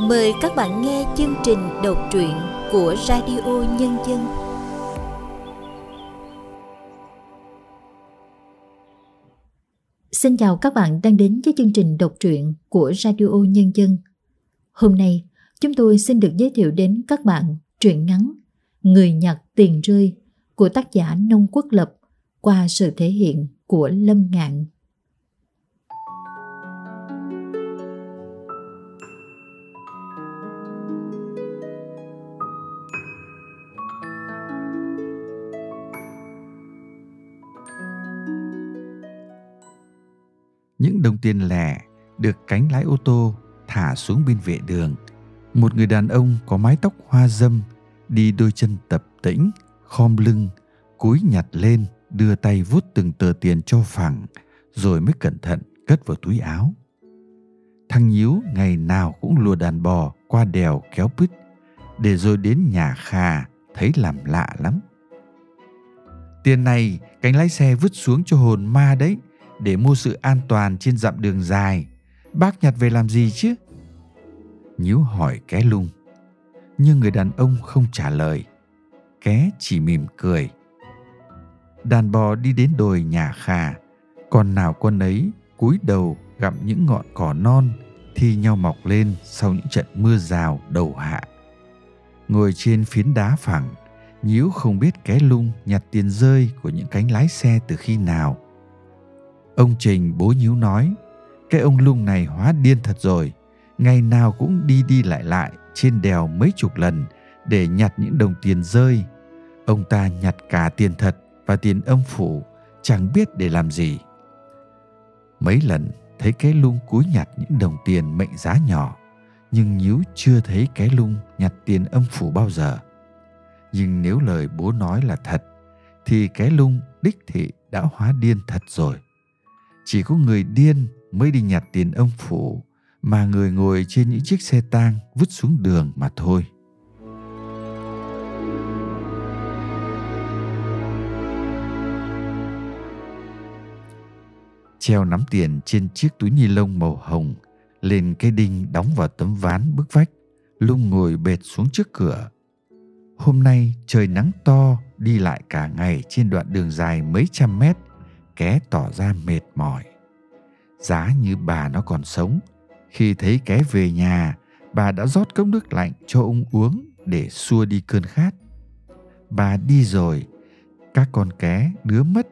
Mời các bạn nghe chương trình đọc truyện của Radio Nhân dân. Xin chào các bạn đang đến với chương trình đọc truyện của Radio Nhân dân. Hôm nay, chúng tôi xin được giới thiệu đến các bạn truyện ngắn Người nhặt tiền rơi của tác giả Nông Quốc Lập qua sự thể hiện của Lâm Ngạn. Những đồng tiền lẻ được cánh lái ô tô thả xuống bên vệ đường. Một người đàn ông có mái tóc hoa dâm, đi đôi chân tập tĩnh, khom lưng, cúi nhặt lên, đưa tay vuốt từng tờ tiền cho phẳng, rồi mới cẩn thận cất vào túi áo. Thằng Nhíu ngày nào cũng lùa đàn bò qua đèo kéo bứt, để rồi đến nhà khà thấy làm lạ lắm. Tiền này cánh lái xe vứt xuống cho hồn ma đấy, để mua sự an toàn trên dặm đường dài. Bác nhặt về làm gì chứ? Nhíu hỏi ké lung. Nhưng người đàn ông không trả lời. Ké chỉ mỉm cười. Đàn bò đi đến đồi nhà khà. Con nào con ấy cúi đầu gặm những ngọn cỏ non thi nhau mọc lên sau những trận mưa rào đầu hạ. Ngồi trên phiến đá phẳng, Nhíu không biết ké lung nhặt tiền rơi của những cánh lái xe từ khi nào – Ông Trình bố nhíu nói, cái ông lung này hóa điên thật rồi, ngày nào cũng đi đi lại lại trên đèo mấy chục lần để nhặt những đồng tiền rơi. Ông ta nhặt cả tiền thật và tiền âm phủ, chẳng biết để làm gì. Mấy lần thấy cái lung cúi nhặt những đồng tiền mệnh giá nhỏ, nhưng nhíu chưa thấy cái lung nhặt tiền âm phủ bao giờ. Nhưng nếu lời bố nói là thật, thì cái lung đích thị đã hóa điên thật rồi chỉ có người điên mới đi nhặt tiền ông phủ mà người ngồi trên những chiếc xe tang vứt xuống đường mà thôi. Treo nắm tiền trên chiếc túi ni lông màu hồng, lên cái đinh đóng vào tấm ván bức vách, lung ngồi bệt xuống trước cửa. Hôm nay trời nắng to, đi lại cả ngày trên đoạn đường dài mấy trăm mét ké tỏ ra mệt mỏi. Giá như bà nó còn sống, khi thấy ké về nhà, bà đã rót cốc nước lạnh cho ông uống để xua đi cơn khát. Bà đi rồi, các con ké, đứa mất,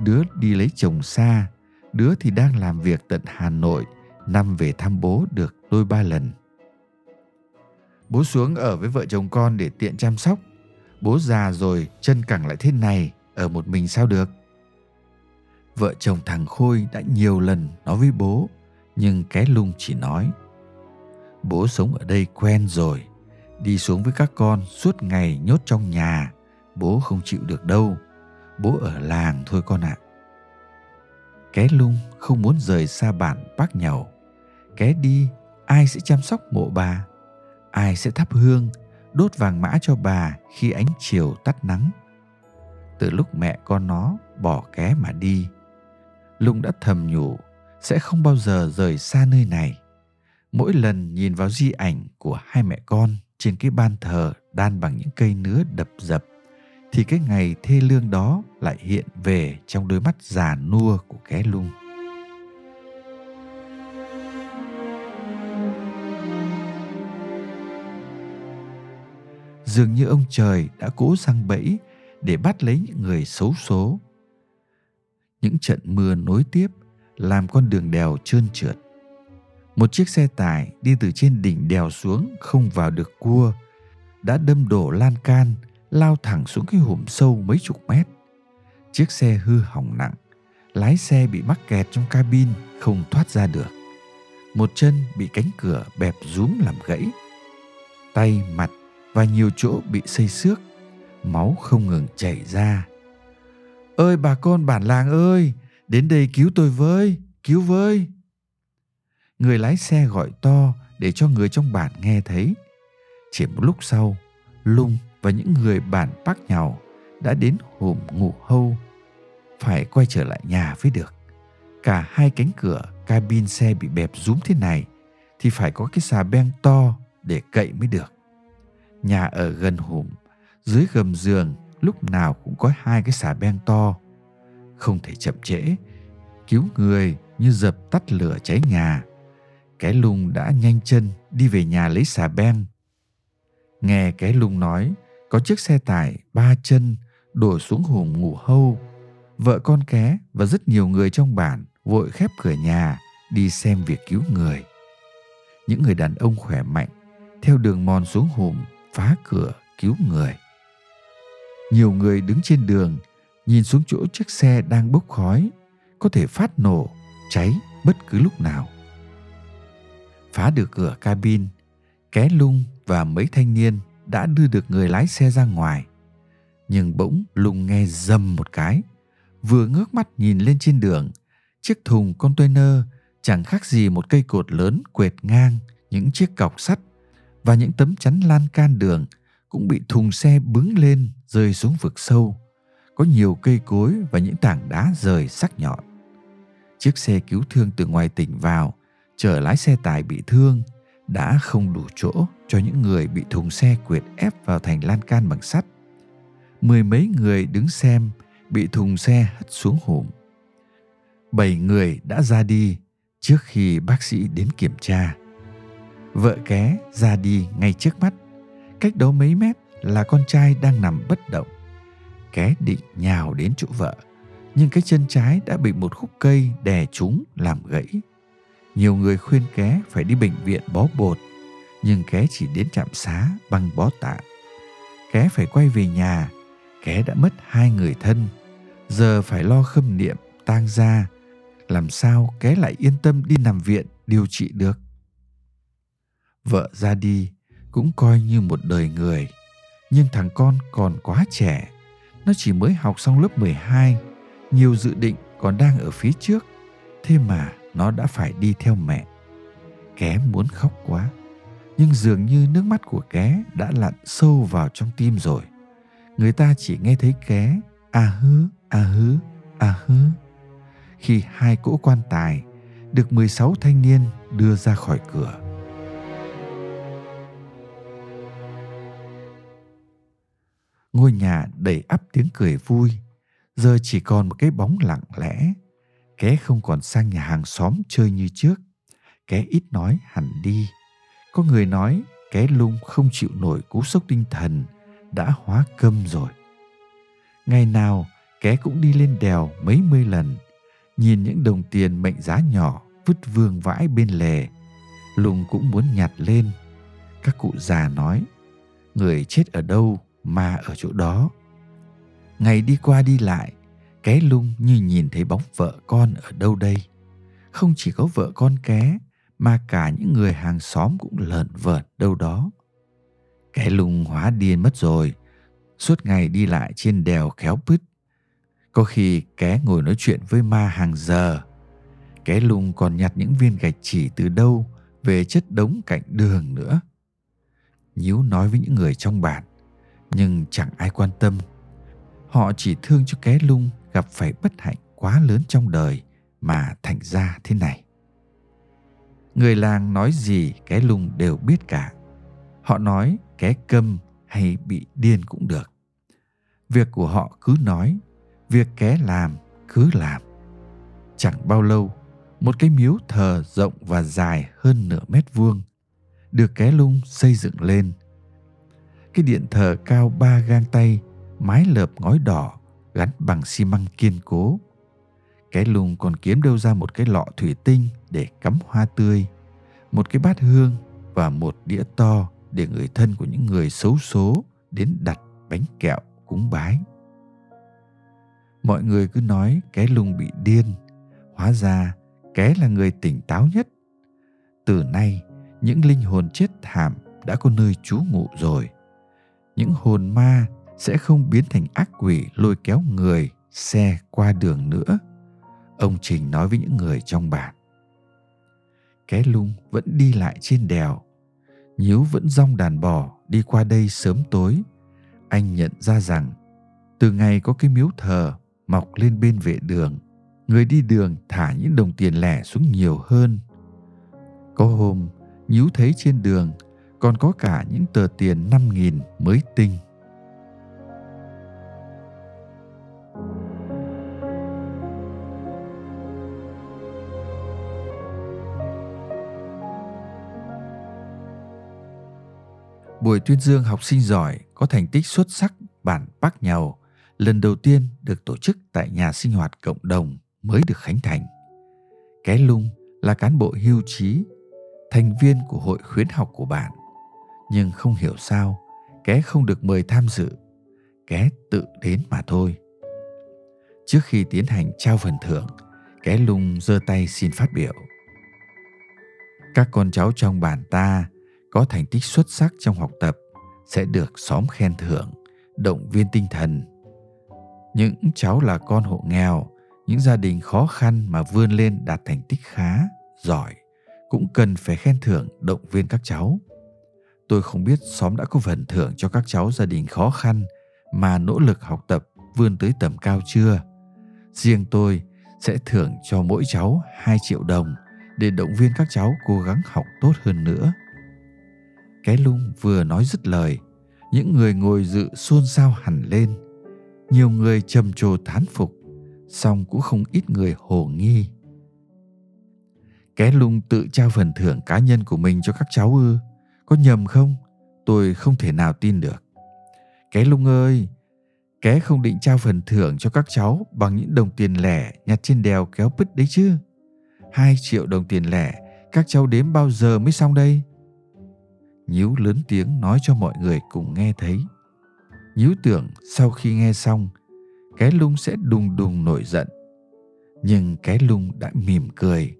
đứa đi lấy chồng xa, đứa thì đang làm việc tận hà nội, năm về thăm bố được đôi ba lần. Bố xuống ở với vợ chồng con để tiện chăm sóc. Bố già rồi, chân cẳng lại thế này, ở một mình sao được? Vợ chồng thằng Khôi đã nhiều lần nói với bố, nhưng cái lung chỉ nói. Bố sống ở đây quen rồi, đi xuống với các con suốt ngày nhốt trong nhà, bố không chịu được đâu, bố ở làng thôi con ạ. À. Ké lung không muốn rời xa bản bác nhầu. Ké đi, ai sẽ chăm sóc mộ bà? Ai sẽ thắp hương, đốt vàng mã cho bà khi ánh chiều tắt nắng? Từ lúc mẹ con nó bỏ ké mà đi, Lung đã thầm nhủ, sẽ không bao giờ rời xa nơi này. Mỗi lần nhìn vào di ảnh của hai mẹ con trên cái ban thờ đan bằng những cây nứa đập dập, thì cái ngày thê lương đó lại hiện về trong đôi mắt già nua của ké lung. Dường như ông trời đã cố sang bẫy để bắt lấy những người xấu số những trận mưa nối tiếp làm con đường đèo trơn trượt. Một chiếc xe tải đi từ trên đỉnh đèo xuống không vào được cua, đã đâm đổ lan can, lao thẳng xuống cái hùm sâu mấy chục mét. Chiếc xe hư hỏng nặng, lái xe bị mắc kẹt trong cabin không thoát ra được. Một chân bị cánh cửa bẹp rúm làm gãy. Tay, mặt và nhiều chỗ bị xây xước, máu không ngừng chảy ra Ơi bà con bản làng ơi, đến đây cứu tôi với, cứu với. Người lái xe gọi to để cho người trong bản nghe thấy. Chỉ một lúc sau, Lung và những người bản bác nhau đã đến hùm ngủ hâu. Phải quay trở lại nhà mới được. Cả hai cánh cửa cabin xe bị bẹp rúm thế này thì phải có cái xà beng to để cậy mới được. Nhà ở gần hùm, dưới gầm giường lúc nào cũng có hai cái xà beng to. Không thể chậm trễ, cứu người như dập tắt lửa cháy nhà. Cái lùng đã nhanh chân đi về nhà lấy xà beng. Nghe cái lùng nói có chiếc xe tải ba chân đổ xuống hùm ngủ hâu. Vợ con ké và rất nhiều người trong bản vội khép cửa nhà đi xem việc cứu người. Những người đàn ông khỏe mạnh theo đường mòn xuống hùm phá cửa cứu người. Nhiều người đứng trên đường nhìn xuống chỗ chiếc xe đang bốc khói có thể phát nổ, cháy bất cứ lúc nào. Phá được cửa cabin, ké lung và mấy thanh niên đã đưa được người lái xe ra ngoài. Nhưng bỗng lung nghe dầm một cái, vừa ngước mắt nhìn lên trên đường, chiếc thùng container chẳng khác gì một cây cột lớn quệt ngang những chiếc cọc sắt và những tấm chắn lan can đường cũng bị thùng xe bứng lên rơi xuống vực sâu. Có nhiều cây cối và những tảng đá rời sắc nhọn. Chiếc xe cứu thương từ ngoài tỉnh vào, chở lái xe tải bị thương, đã không đủ chỗ cho những người bị thùng xe quyệt ép vào thành lan can bằng sắt. Mười mấy người đứng xem bị thùng xe hất xuống hùm. Bảy người đã ra đi trước khi bác sĩ đến kiểm tra. Vợ ké ra đi ngay trước mắt. Cách đó mấy mét là con trai đang nằm bất động. Ké định nhào đến chỗ vợ, nhưng cái chân trái đã bị một khúc cây đè trúng làm gãy. Nhiều người khuyên ké phải đi bệnh viện bó bột, nhưng ké chỉ đến trạm xá bằng bó tạm. Ké phải quay về nhà, ké đã mất hai người thân, giờ phải lo khâm niệm, tang gia, làm sao ké lại yên tâm đi nằm viện điều trị được. Vợ ra đi cũng coi như một đời người, nhưng thằng con còn quá trẻ, nó chỉ mới học xong lớp 12, nhiều dự định còn đang ở phía trước, thế mà nó đã phải đi theo mẹ. Ké muốn khóc quá, nhưng dường như nước mắt của ké đã lặn sâu vào trong tim rồi. Người ta chỉ nghe thấy ké à hứ, à hứ, à hứ. Khi hai cỗ quan tài được 16 thanh niên đưa ra khỏi cửa. Ngôi nhà đầy ắp tiếng cười vui, giờ chỉ còn một cái bóng lặng lẽ. Ké không còn sang nhà hàng xóm chơi như trước. Ké ít nói hẳn đi. Có người nói ké lung không chịu nổi cú sốc tinh thần đã hóa câm rồi. Ngày nào ké cũng đi lên đèo mấy mươi lần nhìn những đồng tiền mệnh giá nhỏ vứt vương vãi bên lề. Lung cũng muốn nhặt lên. Các cụ già nói người chết ở đâu? Mà ở chỗ đó. Ngày đi qua đi lại, ké lung như nhìn thấy bóng vợ con ở đâu đây. Không chỉ có vợ con ké, mà cả những người hàng xóm cũng lợn vợn đâu đó. Ké lung hóa điên mất rồi. Suốt ngày đi lại trên đèo khéo bứt. Có khi ké ngồi nói chuyện với ma hàng giờ. Ké lung còn nhặt những viên gạch chỉ từ đâu về chất đống cạnh đường nữa. Nhíu nói với những người trong bản nhưng chẳng ai quan tâm. Họ chỉ thương cho ké lung gặp phải bất hạnh quá lớn trong đời mà thành ra thế này. Người làng nói gì Ké Lung đều biết cả. Họ nói ké câm hay bị điên cũng được. Việc của họ cứ nói, việc ké làm cứ làm. Chẳng bao lâu, một cái miếu thờ rộng và dài hơn nửa mét vuông được ké lung xây dựng lên cái điện thờ cao ba gang tay mái lợp ngói đỏ gắn bằng xi măng kiên cố. Cái lùng còn kiếm đâu ra một cái lọ thủy tinh để cắm hoa tươi, một cái bát hương và một đĩa to để người thân của những người xấu số đến đặt bánh kẹo cúng bái. Mọi người cứ nói cái lùng bị điên, hóa ra cái là người tỉnh táo nhất. Từ nay, những linh hồn chết thảm đã có nơi trú ngụ rồi. Những hồn ma sẽ không biến thành ác quỷ lôi kéo người, xe qua đường nữa. Ông Trình nói với những người trong bản. Ké lung vẫn đi lại trên đèo. Nhíu vẫn rong đàn bò đi qua đây sớm tối. Anh nhận ra rằng từ ngày có cái miếu thờ mọc lên bên vệ đường, người đi đường thả những đồng tiền lẻ xuống nhiều hơn. Có hôm, Nhíu thấy trên đường còn có cả những tờ tiền 5.000 mới tinh. Buổi tuyên dương học sinh giỏi có thành tích xuất sắc bản Bắc Nhàu lần đầu tiên được tổ chức tại nhà sinh hoạt cộng đồng mới được khánh thành. Cái Lung là cán bộ hưu trí, thành viên của hội khuyến học của bản. Nhưng không hiểu sao, ké không được mời tham dự, ké tự đến mà thôi. Trước khi tiến hành trao phần thưởng, ké Lung giơ tay xin phát biểu. Các con cháu trong bản ta có thành tích xuất sắc trong học tập sẽ được xóm khen thưởng, động viên tinh thần. Những cháu là con hộ nghèo, những gia đình khó khăn mà vươn lên đạt thành tích khá, giỏi cũng cần phải khen thưởng động viên các cháu. Tôi không biết xóm đã có phần thưởng cho các cháu gia đình khó khăn mà nỗ lực học tập vươn tới tầm cao chưa. Riêng tôi sẽ thưởng cho mỗi cháu 2 triệu đồng để động viên các cháu cố gắng học tốt hơn nữa. Cái lung vừa nói dứt lời, những người ngồi dự xôn xao hẳn lên. Nhiều người trầm trồ thán phục, song cũng không ít người hồ nghi. Cái lung tự trao phần thưởng cá nhân của mình cho các cháu ư? Có nhầm không? Tôi không thể nào tin được. Cái lung ơi, ké không định trao phần thưởng cho các cháu bằng những đồng tiền lẻ nhặt trên đèo kéo bứt đấy chứ. Hai triệu đồng tiền lẻ, các cháu đếm bao giờ mới xong đây? Nhíu lớn tiếng nói cho mọi người cùng nghe thấy. Nhíu tưởng sau khi nghe xong, cái lung sẽ đùng đùng nổi giận. Nhưng cái lung đã mỉm cười,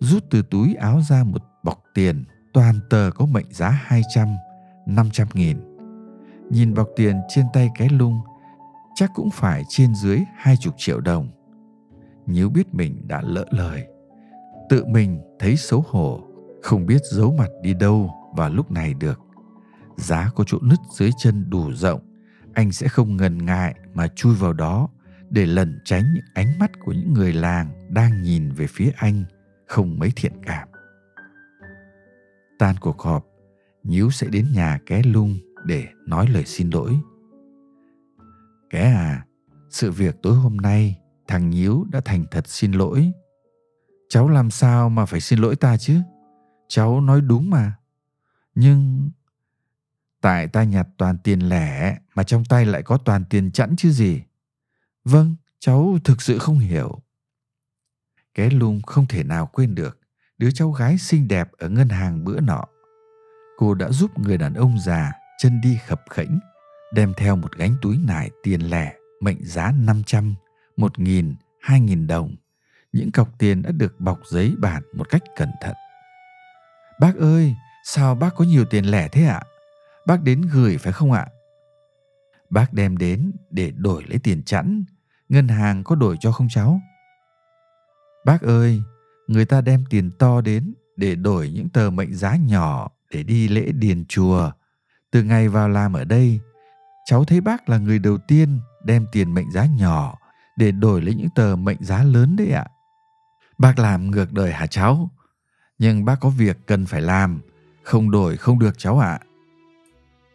rút từ túi áo ra một bọc tiền toàn tờ có mệnh giá 200, 500 nghìn. Nhìn bọc tiền trên tay cái lung, chắc cũng phải trên dưới hai chục triệu đồng. Nhíu biết mình đã lỡ lời. Tự mình thấy xấu hổ, không biết giấu mặt đi đâu vào lúc này được. Giá có chỗ nứt dưới chân đủ rộng, anh sẽ không ngần ngại mà chui vào đó để lẩn tránh những ánh mắt của những người làng đang nhìn về phía anh không mấy thiện cảm. Tan cuộc họp, Nhíu sẽ đến nhà ké lung để nói lời xin lỗi. Ké à, sự việc tối hôm nay thằng Nhíu đã thành thật xin lỗi. Cháu làm sao mà phải xin lỗi ta chứ? Cháu nói đúng mà. Nhưng tại ta nhặt toàn tiền lẻ mà trong tay lại có toàn tiền chẵn chứ gì. Vâng, cháu thực sự không hiểu. Ké lung không thể nào quên được đứa cháu gái xinh đẹp ở ngân hàng bữa nọ. Cô đã giúp người đàn ông già chân đi khập khỉnh, đem theo một gánh túi nải tiền lẻ mệnh giá 500, 1.000, 2.000 đồng. Những cọc tiền đã được bọc giấy bản một cách cẩn thận. Bác ơi, sao bác có nhiều tiền lẻ thế ạ? Bác đến gửi phải không ạ? Bác đem đến để đổi lấy tiền chẵn. Ngân hàng có đổi cho không cháu? Bác ơi, người ta đem tiền to đến để đổi những tờ mệnh giá nhỏ để đi lễ điền chùa. Từ ngày vào làm ở đây, cháu thấy bác là người đầu tiên đem tiền mệnh giá nhỏ để đổi lấy những tờ mệnh giá lớn đấy ạ. Bác làm ngược đời hả cháu? Nhưng bác có việc cần phải làm, không đổi không được cháu ạ.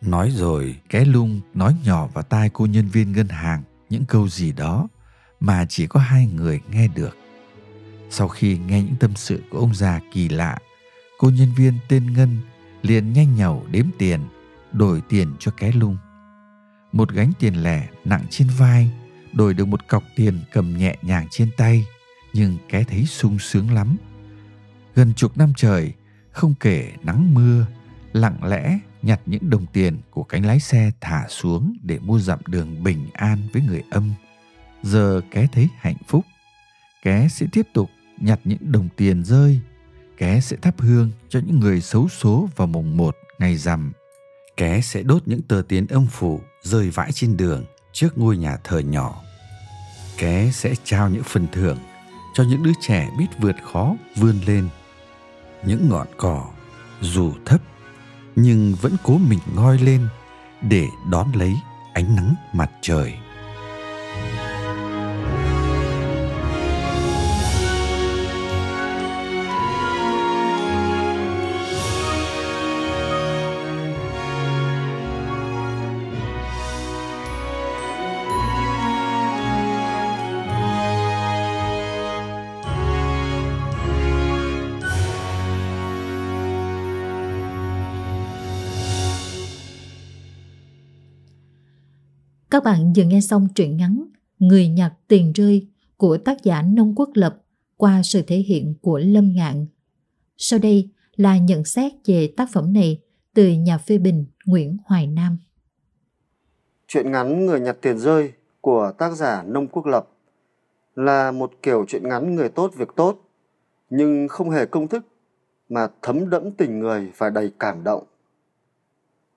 Nói rồi, cái lung nói nhỏ vào tai cô nhân viên ngân hàng những câu gì đó mà chỉ có hai người nghe được. Sau khi nghe những tâm sự của ông già kỳ lạ, cô nhân viên tên Ngân liền nhanh nhẩu đếm tiền, đổi tiền cho cái lung. Một gánh tiền lẻ nặng trên vai, đổi được một cọc tiền cầm nhẹ nhàng trên tay, nhưng cái thấy sung sướng lắm. Gần chục năm trời, không kể nắng mưa, lặng lẽ nhặt những đồng tiền của cánh lái xe thả xuống để mua dặm đường bình an với người âm. Giờ ké thấy hạnh phúc, ké sẽ tiếp tục nhặt những đồng tiền rơi. Ké sẽ thắp hương cho những người xấu số vào mùng một ngày rằm. Ké sẽ đốt những tờ tiền âm phủ rơi vãi trên đường trước ngôi nhà thờ nhỏ. Ké sẽ trao những phần thưởng cho những đứa trẻ biết vượt khó, vươn lên. Những ngọn cỏ dù thấp, nhưng vẫn cố mình ngoi lên để đón lấy ánh nắng mặt trời bạn vừa nghe xong truyện ngắn Người nhặt tiền rơi của tác giả Nông Quốc Lập qua sự thể hiện của Lâm Ngạn. Sau đây là nhận xét về tác phẩm này từ nhà phê bình Nguyễn Hoài Nam. Chuyện ngắn Người nhặt tiền rơi của tác giả Nông Quốc Lập là một kiểu chuyện ngắn người tốt việc tốt, nhưng không hề công thức mà thấm đẫm tình người và đầy cảm động.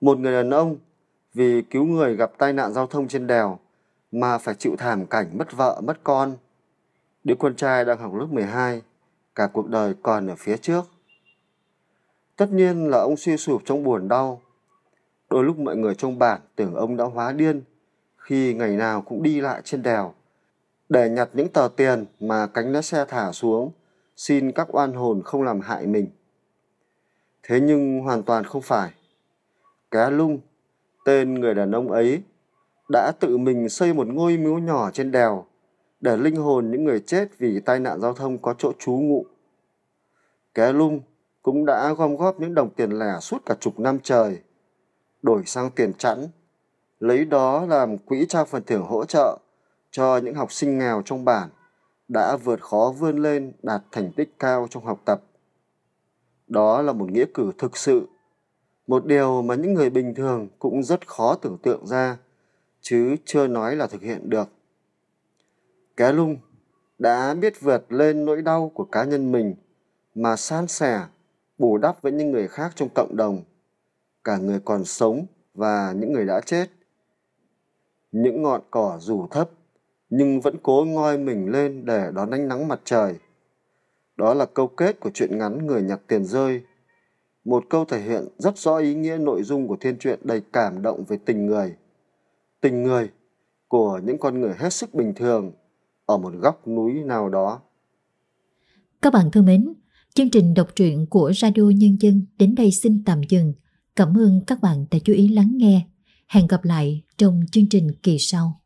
Một người đàn ông vì cứu người gặp tai nạn giao thông trên đèo mà phải chịu thảm cảnh mất vợ, mất con. Đứa con trai đang học lớp 12, cả cuộc đời còn ở phía trước. Tất nhiên là ông suy sụp trong buồn đau. Đôi lúc mọi người trong bản tưởng ông đã hóa điên khi ngày nào cũng đi lại trên đèo để nhặt những tờ tiền mà cánh lái xe thả xuống xin các oan hồn không làm hại mình. Thế nhưng hoàn toàn không phải. Cá lung, tên người đàn ông ấy, đã tự mình xây một ngôi miếu nhỏ trên đèo để linh hồn những người chết vì tai nạn giao thông có chỗ trú ngụ. Ké lung cũng đã gom góp những đồng tiền lẻ suốt cả chục năm trời, đổi sang tiền chẵn, lấy đó làm quỹ trao phần thưởng hỗ trợ cho những học sinh nghèo trong bản đã vượt khó vươn lên đạt thành tích cao trong học tập. Đó là một nghĩa cử thực sự, một điều mà những người bình thường cũng rất khó tưởng tượng ra, chứ chưa nói là thực hiện được. Ké lung đã biết vượt lên nỗi đau của cá nhân mình mà san sẻ, bù đắp với những người khác trong cộng đồng, cả người còn sống và những người đã chết. Những ngọn cỏ dù thấp nhưng vẫn cố ngoi mình lên để đón ánh nắng mặt trời. Đó là câu kết của chuyện ngắn Người nhặt tiền rơi. Một câu thể hiện rất rõ ý nghĩa nội dung của thiên truyện đầy cảm động về tình người. Tình người của những con người hết sức bình thường ở một góc núi nào đó. Các bạn thân mến, chương trình đọc truyện của Radio Nhân dân đến đây xin tạm dừng. Cảm ơn các bạn đã chú ý lắng nghe. Hẹn gặp lại trong chương trình kỳ sau.